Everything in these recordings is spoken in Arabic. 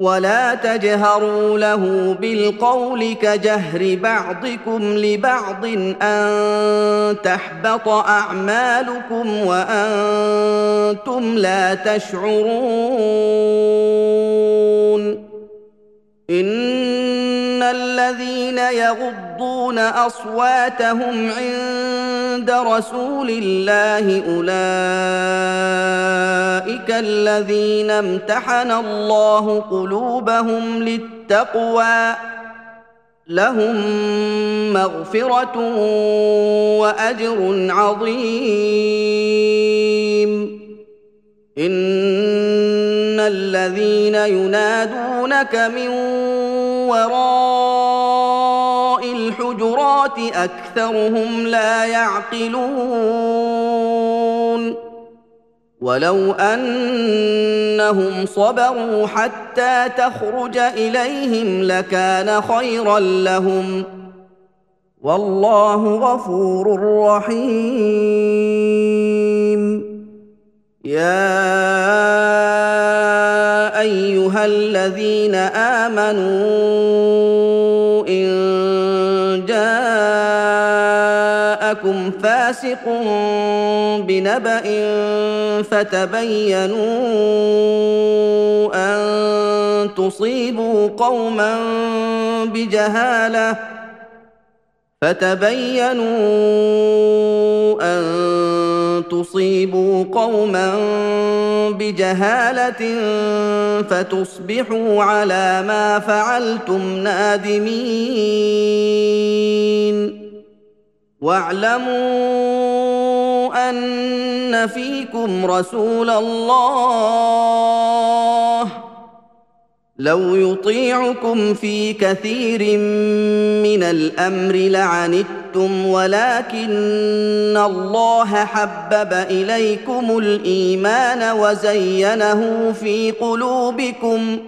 ولا تجهروا له بالقول كجهر بعضكم لبعض ان تحبط اعمالكم وأنتم لا تشعرون الذين يغضون أصواتهم عند رسول الله أولئك الذين امتحن الله قلوبهم للتقوى لهم مغفرة وأجر عظيم. إن الذين ينادونك من وراء الحجرات أكثرهم لا يعقلون ولو أنهم صبروا حتى تخرج إليهم لكان خيرا لهم والله غفور رحيم يا أيها الذين آمنوا إن جاءكم فاسق بنبأ فتبينوا أن تصيبوا قوما بجهالة فتبينوا أن تصيبوا قوما بجهالة فتصبحوا على ما فعلتم نادمين. واعلموا أن فيكم رسول الله. لو يطيعكم في كثير من الأمر لعنتم ولكن الله حبب إليكم الإيمان وزينه في قلوبكم.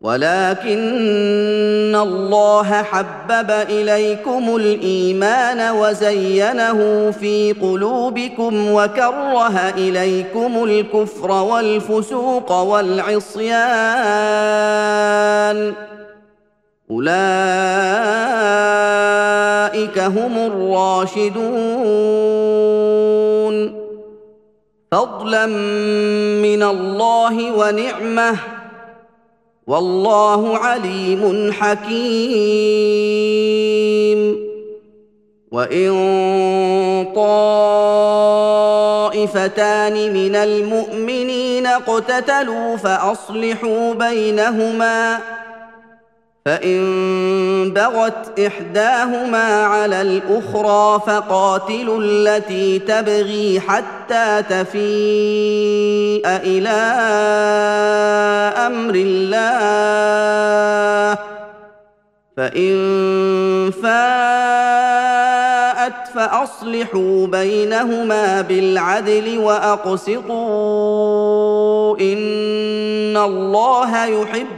ولكن الله حبب إليكم الإيمان وزينه في قلوبكم وكره إليكم الكفر والفسوق والعصيان. أولئك هم الراشدون. فضلا من الله ونعمة والله عليم حكيم. وإن طائفتان من المؤمنين اقتتلوا فأصلحوا بينهما فإن بغت إحداهما على الأخرى فقاتلوا التي تبغي حتى تفيء إلى أمر الله. فإن فاءت فأصلحوا بينهما بالعدل وأقسطوا إن الله يحب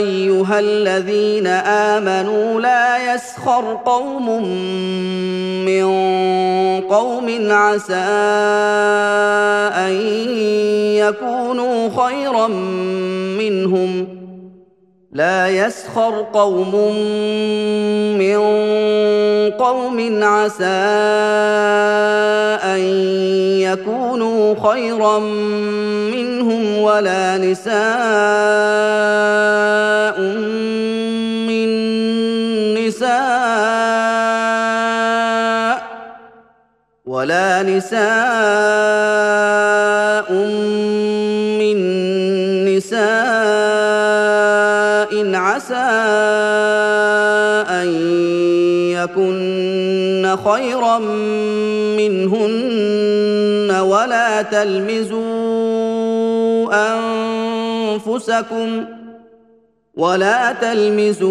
أيها الذين آمنوا لا يسخر قوم من قوم عسى أن يكونوا خيرا منهم. لا يسخر قوم من قوم عسى أن يكونوا خيرا منهم ولا نساء ولا نساء من نساء عسى يكن خيرا منهن ولا تلمزوا أنفسكم ولا تلمزوا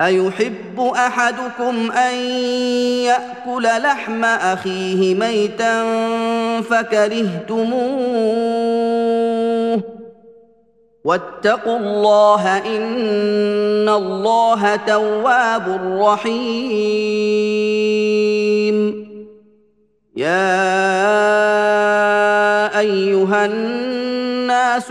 أيحب أحدكم أن يأكل لحم أخيه ميتا فكرهتموه؟ واتقوا الله إن الله تواب رحيم. يا أيها الناس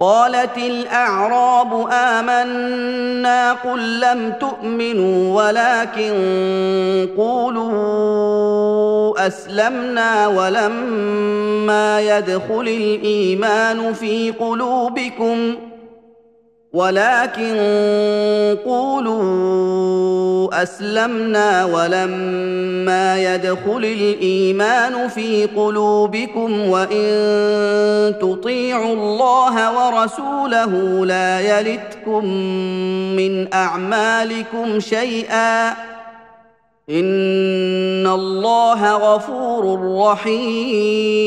قالت الأعراب آمنا قل لم تؤمنوا ولكن قولوا أسلمنا ولما يدخل الإيمان في قلوبكم ولكن أسلمنا ولما يدخل الإيمان في قلوبكم وإن تطيعوا الله ورسوله لا يلتكم من أعمالكم شيئا. إن الله غفور رحيم.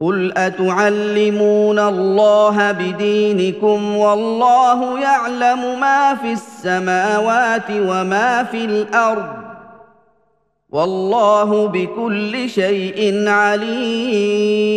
قل اتعلمون الله بدينكم والله يعلم ما في السماوات وما في الأرض والله بكل شيء عليم